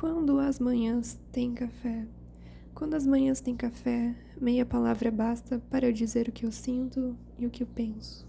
Quando as manhãs têm café? Quando as manhãs têm café, meia palavra basta para eu dizer o que eu sinto e o que eu penso.